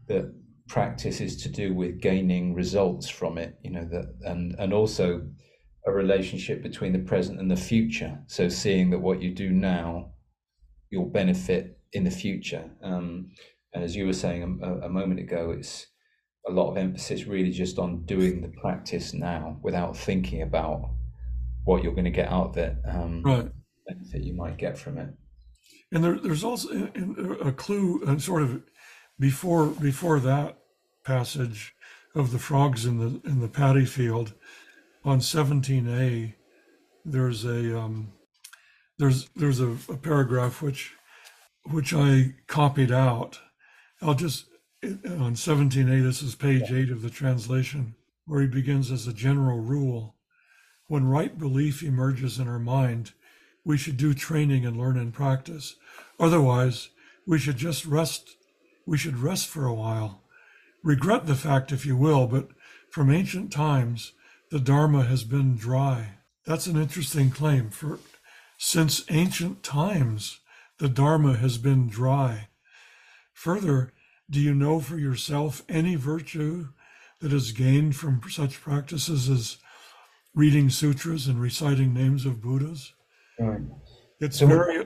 that practice is to do with gaining results from it you know that and and also a relationship between the present and the future so seeing that what you do now you'll benefit in the future um, and as you were saying a, a moment ago it's a lot of emphasis really just on doing the practice now without thinking about what you're going to get out of it um, right. benefit you might get from it. And there, there's also a clue and sort of before before that passage of the frogs in the in the paddy field on 17a there's a um, there's there's a, a paragraph which which I copied out. I'll just on 17a this is page 8 of the translation where he begins as a general rule when right belief emerges in our mind we should do training and learn and practice. Otherwise we should just rest we should rest for a while. Regret the fact if you will but from ancient times the dharma has been dry. That's an interesting claim for since ancient times the dharma has been dry. Further do you know for yourself any virtue that is gained from such practices as reading sutras and reciting names of buddhas right it's So very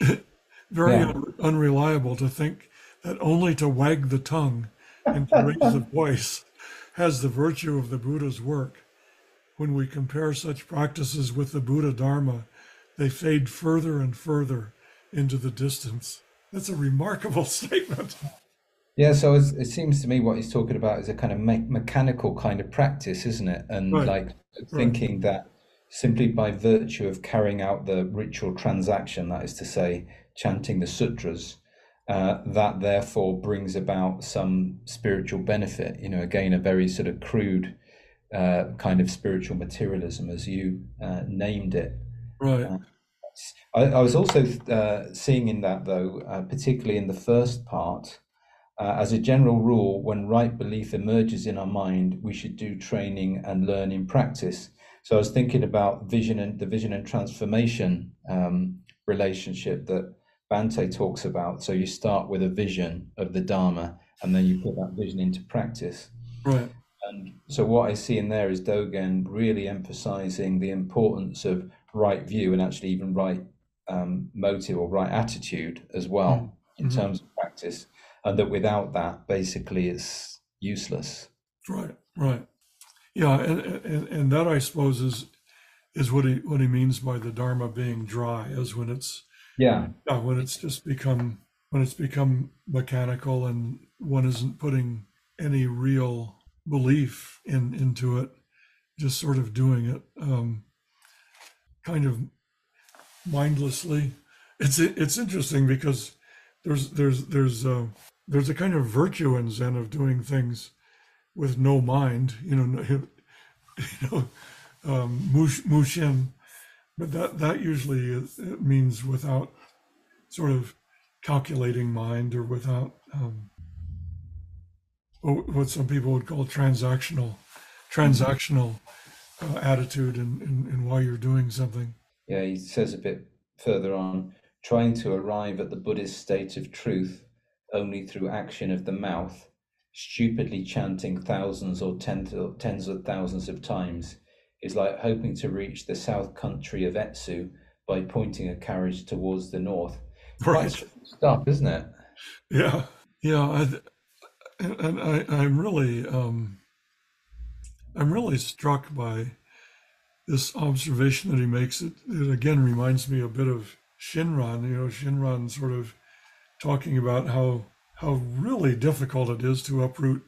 (coughs) very Yeah. un- unreliable to think that only to wag the tongue and to raise the voice has the virtue of the Buddha's work. When we compare such practices with the Buddha Dharma, they fade further and further into the distance. That's a remarkable (laughs) statement. Yeah, so it seems to me what he's talking about is a kind of me- mechanical kind of practice, isn't it? And Right. like thinking that simply by virtue of carrying out the ritual transaction, that is to say, chanting the sutras, uh, that therefore brings about some spiritual benefit. You know, again, a very sort of crude uh, kind of spiritual materialism, as you uh, named it. Right. I, I was also uh, seeing in that, though, uh, particularly in the first part, uh, as a general rule, when right belief emerges in our mind, we should do training and learn in practice. So I was thinking about vision and the vision and transformation um, relationship that Bhante talks about. So you start with a vision of the Dharma, and then you put that vision into practice. Right. And so what I see in there is Dogen really emphasizing the importance of right view and actually even right um, motive or right attitude as well in Mhm. terms of practice, and that without that, basically, it's useless. Right. Right. Yeah, and, and and that I suppose is is what he what he means by the Dharma being dry, is when it's Yeah, Yeah, when it's just become when it's become mechanical and one isn't putting any real belief in into it, just sort of doing it, um, kind of mindlessly. It's it's interesting because there's there's there's a, there's a kind of virtue in Zen of doing things with no mind, you know, (laughs) you know, um, mushin, but that that usually is, means without sort of calculating mind or without um, what some people would call transactional transactional uh, attitude in, in, in why you're doing something. Yeah, he says a bit further on, trying to arrive at the Buddhist state of truth only through action of the mouth, stupidly chanting thousands or tens, of thousands of times, is like hoping to reach the south country of Etsu by pointing a carriage towards the north. Right. stuff, isn't it? Yeah. Yeah. I, and I, I'm really, um, I'm really struck by this observation that he makes. It, it again reminds me a bit of Shinran. You know, Shinran sort of talking about how how really difficult it is to uproot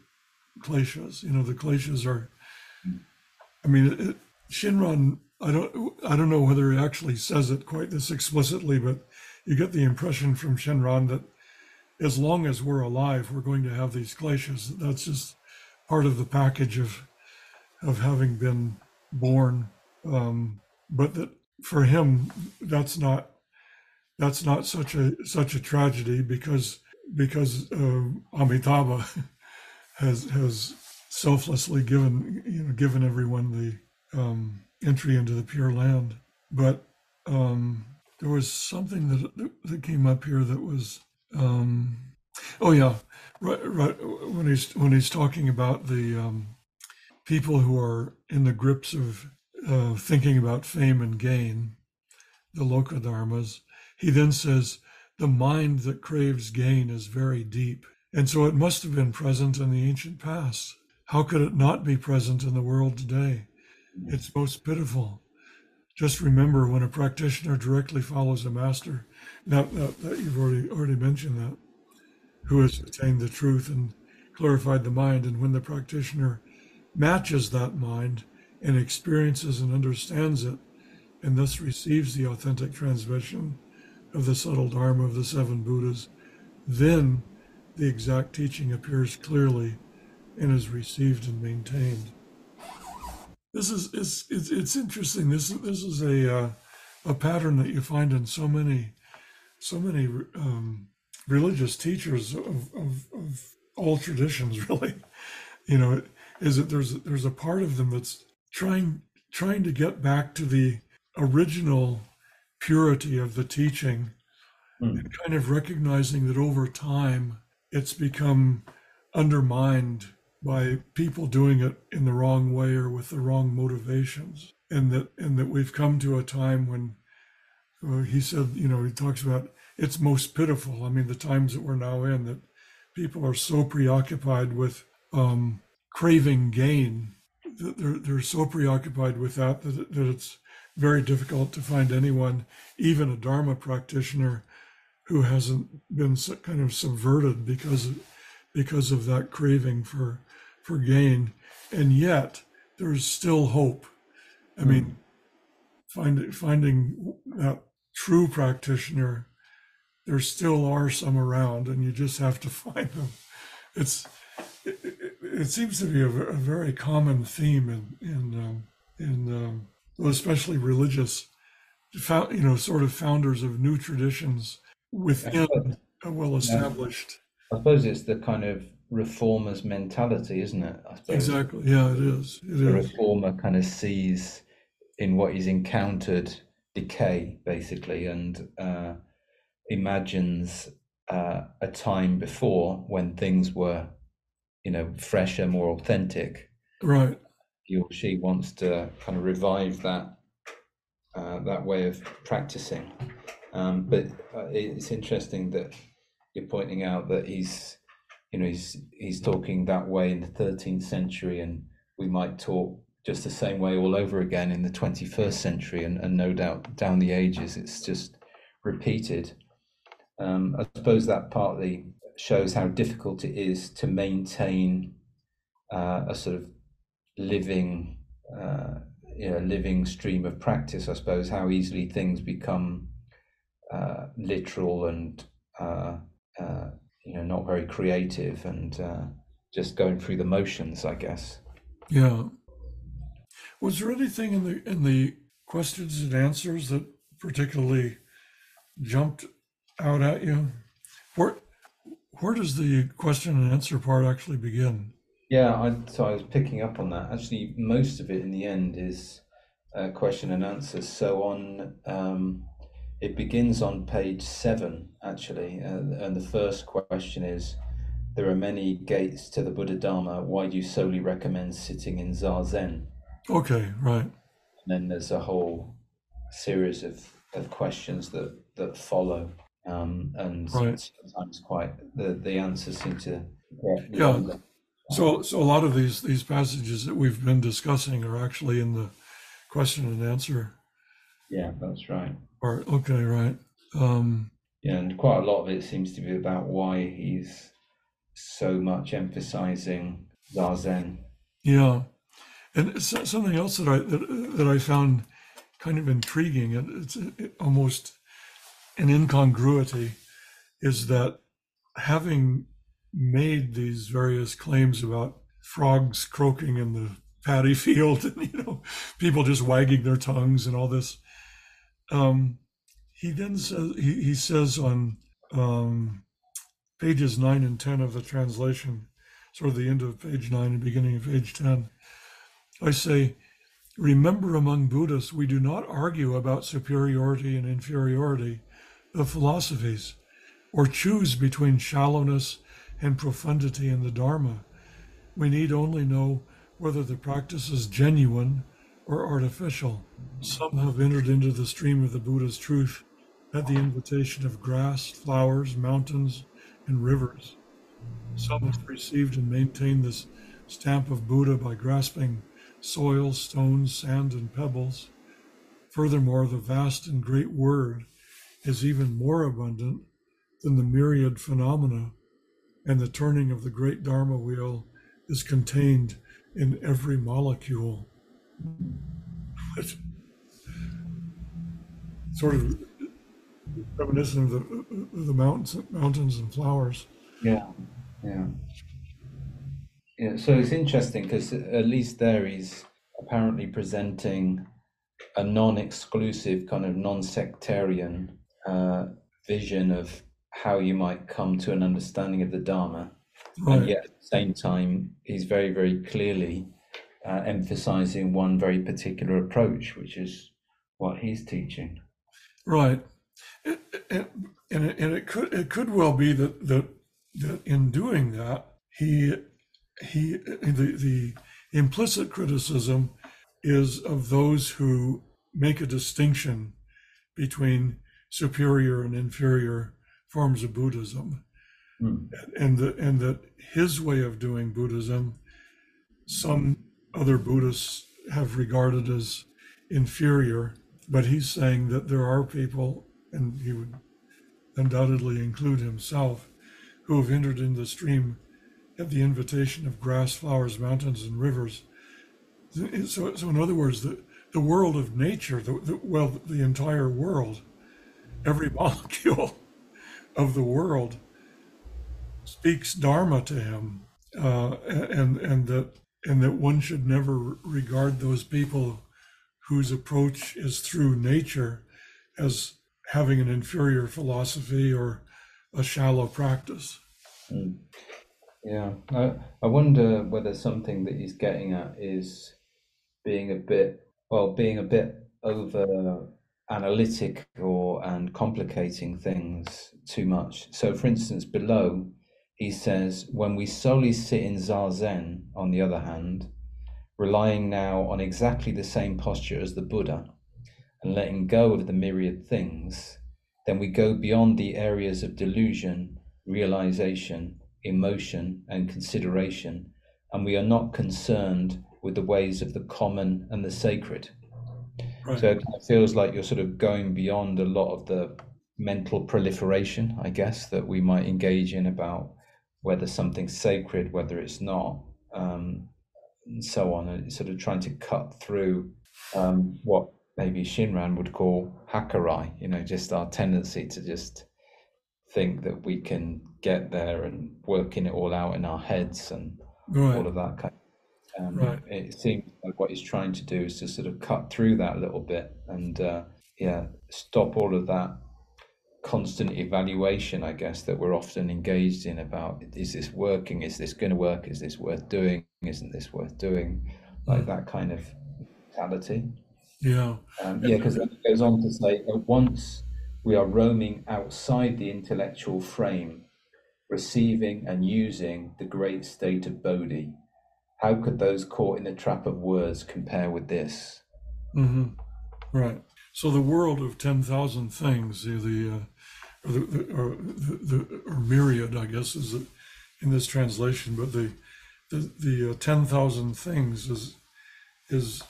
kleshas. You know, the kleshas are. I mean, it, Shinran. I don't. I don't know whether he actually says it quite this explicitly, but you get the impression from Shinran that as long as we're alive, we're going to have these kleshas. That's just part of the package of of having been born. Um, but that for him, that's not that's not such a such a tragedy because because uh, Amitabha (laughs) has has selflessly given you know given everyone the um, entry into the Pure Land. But um, there was something that that came up here that was um, oh yeah right right when he's when he's talking about the um, people who are in the grips of uh, thinking about fame and gain, the Lokadharmas, he then says, the mind that craves gain is very deep. And so it must have been present in the ancient past. How could it not be present in the world today? It's most pitiful. Just remember when a practitioner directly follows a master, now that, that you've already already mentioned that, who has attained the truth and clarified the mind, and when the practitioner matches that mind and experiences and understands it, and thus receives the authentic transmission of the subtle Dharma of the seven Buddhas, then the exact teaching appears clearly and is received and maintained. This is it's it's, it's interesting. This this is a uh, a pattern that you find in so many so many um, religious teachers of, of, of all traditions. (laughs) Really, you know, is that there's there's a part of them that's trying trying to get back to the original purity of the teaching mm. and kind of recognizing that over time it's become undermined by people doing it in the wrong way or with the wrong motivations and that and that we've come to a time when uh, he said you know he talks about it's most pitiful i mean the times that we're now in that people are so preoccupied with um, craving gain that they're, they're so preoccupied with that, that that it's very difficult to find anyone even a dharma practitioner who hasn't been kind of subverted because of, because of that craving for for gain. And yet there's still hope. I mm. mean find, finding that true practitioner there still are some around and you just have to (laughs) find them. It's it, it, it seems to be a, a, very common theme in in um, in um, especially religious you know sort of founders of new traditions within a well established. I suppose it's the kind of reformer's mentality, isn't it? Exactly. Yeah, it is. It the is. reformer kind of sees in what he's encountered decay, basically, and uh, imagines uh, a time before when things were, you know, fresher, more authentic. Right. He or she wants to kind of revive that uh, that way of practicing. Um, but uh, it's interesting that you're pointing out that he's, you know, he's he's talking that way in the 13th century, and we might talk just the same way all over again in the 21st century, and, and no doubt down the ages it's just repeated. Um, I suppose that partly shows how difficult it is to maintain uh, a sort of living, uh, you know, living stream of practice. I suppose how easily things become uh, literal and uh, uh, you know not very creative and uh, just going through the motions, I guess. Yeah. Was there anything in the in the questions and answers that particularly jumped out at you? Where where does the question and answer part actually begin? Yeah, I, so I was picking up on that. Actually, most of it in the end is uh, question and answers. So on, um, it begins on page seven actually, uh, and the first question is, there are many gates to the Buddha Dharma. Why do you solely recommend sitting in zazen? Okay, right. And then there's a whole series of, of questions that that follow, um, and Right. sometimes quite the the answers seem to get Yeah. So so a lot of these these passages that we've been discussing are actually in the question and answer Yeah, that's right. Or Okay, right. Um, Yeah, and quite a lot of it seems to be about why he's so much emphasizing zazen. Yeah, and something else that I that, that I found kind of intriguing, and it's almost an incongruity, is that having made these various claims about frogs croaking in the paddy (laughs) field, and you know, people just wagging their tongues and all this, um, he then says he, he says on um, pages nine and ten of the translation sort of the end of page nine and beginning of page 10. I say, remember among Buddhists, we do not argue about superiority and inferiority of philosophies or choose between shallowness and profundity in the Dharma. We need only know whether the practice is genuine or artificial. Some have entered into the stream of the Buddha's truth at the invitation of grass, flowers, mountains, and rivers. Some have received and maintained this stamp of Buddha by grasping soil, stones, sand, and pebbles. Furthermore, the vast and great word is even more abundant than the myriad phenomena, and the turning of the great Dharma wheel is contained in every molecule. It's (laughs) sort of reminiscent of the, the mountains, mountains and flowers. Yeah, yeah. Yeah, so it's interesting because at least there he's apparently presenting a non-exclusive kind of non-sectarian uh, vision of how you might come to an understanding of the Dharma, and yet at the same time he's very, very clearly uh, emphasizing one very particular approach, which is what he's teaching. Right. It, it, and it, and it could it could well be that that that in doing that he he the the implicit criticism is of those who make a distinction between superior and inferior forms of Buddhism Hmm. and the, and that his way of doing Buddhism some other Buddhists have regarded as inferior but he's saying that there are people, and he would undoubtedly include himself, who have entered in the stream at the invitation of grass, flowers, mountains, and rivers. So, so in other words, the, the world of nature, the, the, well, the entire world, every (laughs) molecule of the world speaks Dharma to him, uh, and and that and that one should never regard those people whose approach is through nature as having an inferior philosophy or a shallow practice. Hmm. Yeah, I, I wonder whether something that he's getting at is being a bit, well, being a bit over analytic or and complicating things too much. So, for instance, below he says, when we solely sit in zazen, on the other hand, relying now on exactly the same posture as the Buddha and letting go of the myriad things, then we go beyond the areas of delusion, realization, emotion, and consideration, and we are not concerned with the ways of the common and the sacred. Right. So it kind of feels like you're sort of going beyond a lot of the mental proliferation, I guess, that we might engage in about whether something's sacred, whether it's not, um, and so on, and sort of trying to cut through um, what maybe Shinran would call hakarai, you know, just our tendency to just think that we can get there and working it all out in our heads and right. all of that kind. Um, right. It seems like what he's trying to do is to sort of cut through that a little bit and uh, yeah, stop all of that constant evaluation, I guess, that we're often engaged in about is this working? Is this going to work? Is this worth doing? Isn't this worth doing? Like that kind of mentality. Yeah. Um, yeah, because it goes on to say that once we are roaming outside the intellectual frame, receiving and using the great state of Bodhi, how could those caught in the trap of words compare with this? Mm-hmm. Right. So the world of 10,000 things, the, the, uh, or the, the, or the, or myriad, I guess, is in this translation, but the, the, the uh, 10,000 things is, is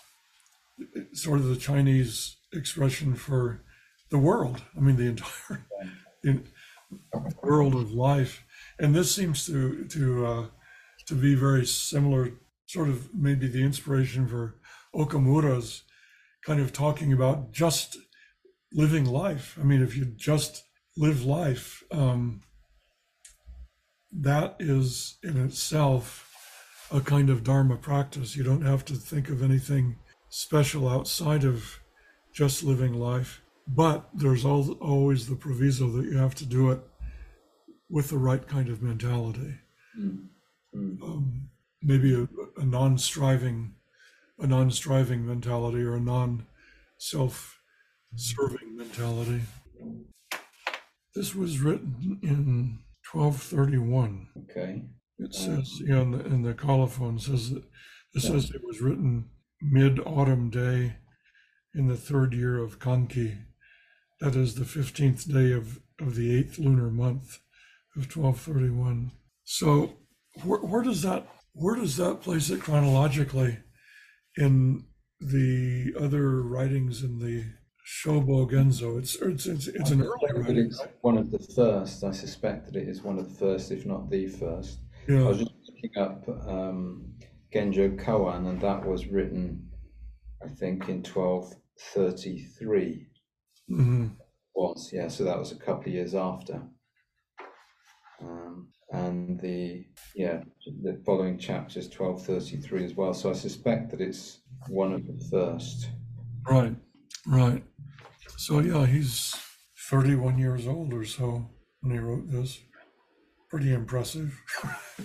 sort of the Chinese expression for the world. I mean, the entire in, world of life, and this seems to to uh, to be very similar. Sort of maybe the inspiration for Okumura's kind of talking about just living life. I mean, if you just live life, um, that is in itself a kind of Dharma practice. You don't have to think of anything special outside of just living life. But there's always the proviso that you have to do it with the right kind of mentality. Mm-hmm. Um, maybe a, a non-striving, a non-striving mentality or a non-self-serving mentality. This was written in 1231. Okay. It says, yeah, in the, in the colophon says that it says it was written mid autumn day in the third year of Kanki. That is the 15th day of, of the eighth lunar month of 1231. So where, where does that where does that place it chronologically in the other writings in the Shobo Genzo? It's it's it's, it's an early writing. It's one of the first. I suspect that it is one of the first, if not the first. Yeah. I was just looking up um, Genjo Koan, and that was written, I think, in 1233. Mm-hmm. Was, yeah, so that was a couple of years after. Um, and the, yeah, the following chapters 1233 as well. So I suspect that it's one of the first. Right, right. So, yeah, he's 31 years old or so when he wrote this. Pretty impressive.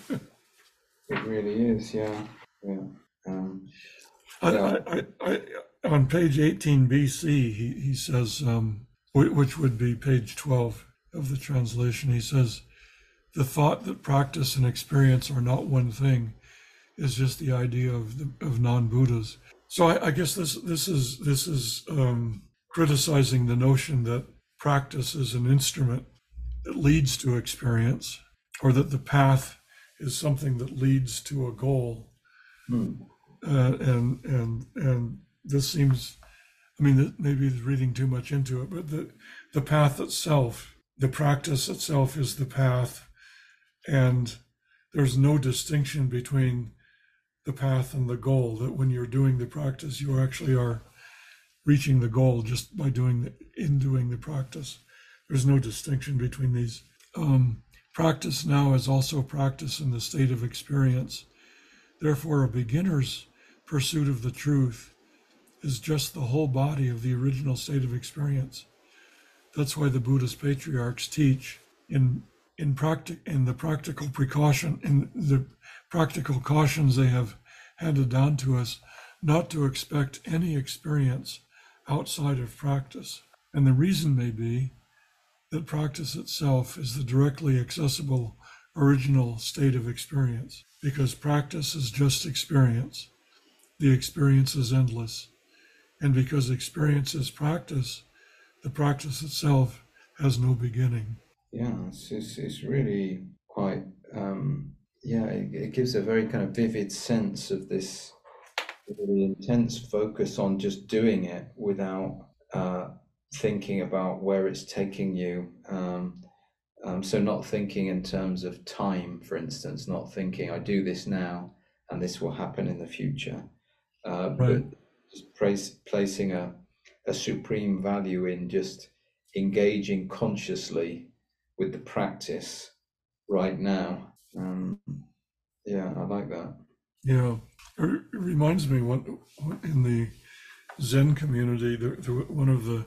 It really is, yeah, yeah. Um, yeah. I, I, I, on page 18 BC, he, he says, um, which would be page 12 of the translation, he says, the thought that practice and experience are not one thing is just the idea of the, of non-Buddhas. So I, I, guess this this is this is um, criticizing the notion that practice is an instrument that leads to experience, or that the path is something that leads to a goal. Hmm. Uh, and and and this seems, I mean, maybe reading too much into it, but the the path itself, the practice itself, is the path, and there's no distinction between the path and the goal. That when you're doing the practice, you actually are reaching the goal just by doing the, in doing the practice. There's no distinction between these. Um, Practice now is also practice in the state of experience. Therefore, a beginner's pursuit of the truth is just the whole body of the original state of experience. That's why the Buddhist patriarchs teach in in in the practical precaution in the practical cautions they have handed down to us not to expect any experience outside of practice. And the reason may be that practice itself is the directly accessible original state of experience, because practice is just experience. The experience is endless. And because experience is practice, the practice itself has no beginning. Yeah, it's, it's, it's really quite, um, yeah, it, it gives a very kind of vivid sense of this really intense focus on just doing it without uh, thinking about where it's taking you. Um, um, so not thinking in terms of time, for instance, not thinking I do this now and this will happen in the future, uh, Right. but just place, placing a, a supreme value in just engaging consciously with the practice right now. Um, yeah, I like that. Yeah, it reminds me what in the Zen community, one of the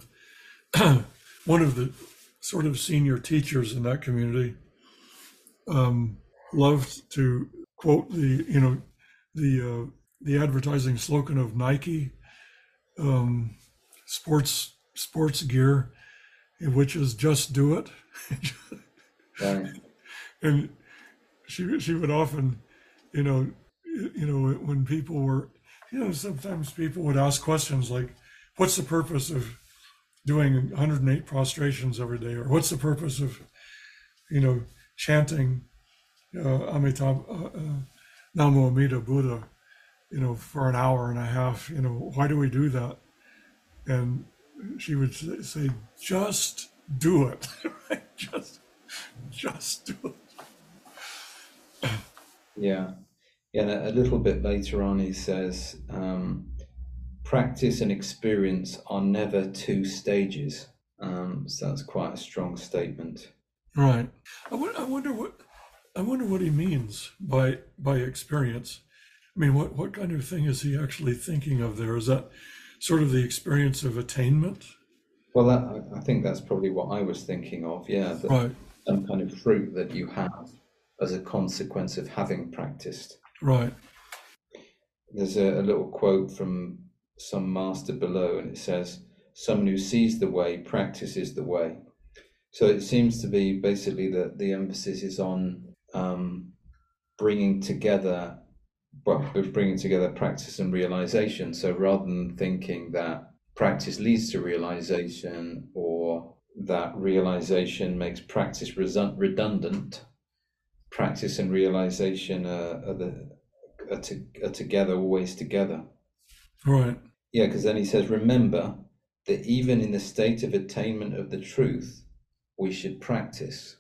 (clears throat) one of the sort of senior teachers in that community um, loved to quote the you know the uh, the advertising slogan of Nike um, sports sports gear, which is just do it. Right. (laughs) and she she would often, you know, you know, when people were, you know, sometimes people would ask questions like, "What's the purpose of doing 108 prostrations every day?" or "What's the purpose of, you know, chanting uh, Amitabh uh, uh, Namo Amida Buddha, you know, for an hour and a half? You know, why do we do that?" And she would say, "Just do it, (laughs) right? Just, just do it." Yeah. Yeah, a little bit later on, he says, um, practice and experience are never two stages. Um, so that's quite a strong statement. Right. I wonder what I wonder what he means by by experience. I mean, what what kind of thing is he actually thinking of there? Is that sort of the experience of attainment? Well, that, I think that's probably what I was thinking of. Yeah, Right. some kind of fruit that you have as a consequence of having practiced. Right. There's a, a little quote from some master below, and it says, Someone who sees the way practices the way. So it seems to be basically that the emphasis is on um, bringing together, well, with bringing together practice and realization. So rather than thinking that practice leads to realization or that realization makes practice redundant, practice and realization are, are, the, are, to, are together, always together. Right. Yeah, because then he says, remember that even in the state of attainment of the truth, we should practice.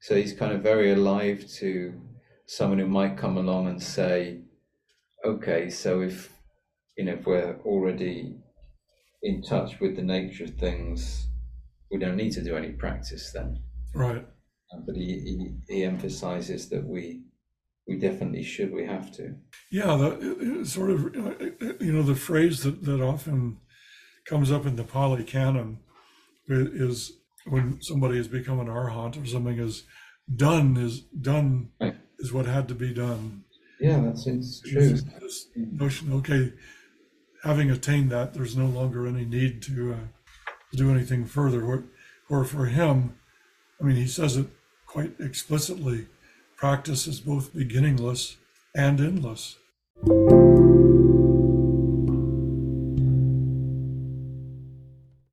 So he's kind of very alive to someone who might come along and say, okay, so if you know if we're already in touch with the nature of things, we don't need to do any practice then. Right. Uh, But he, he, he emphasizes that we we definitely should, we have to. Yeah. the sort of you know the phrase that that often comes up in the Pali Canon is when somebody has become an arhat or something is done is done Right. is what had to be done. Yeah, that's it's true. This this notion, okay, having attained that, there's no longer any need to uh, do anything further. Or, or for him, I mean, he says it quite explicitly practice is both beginningless and endless.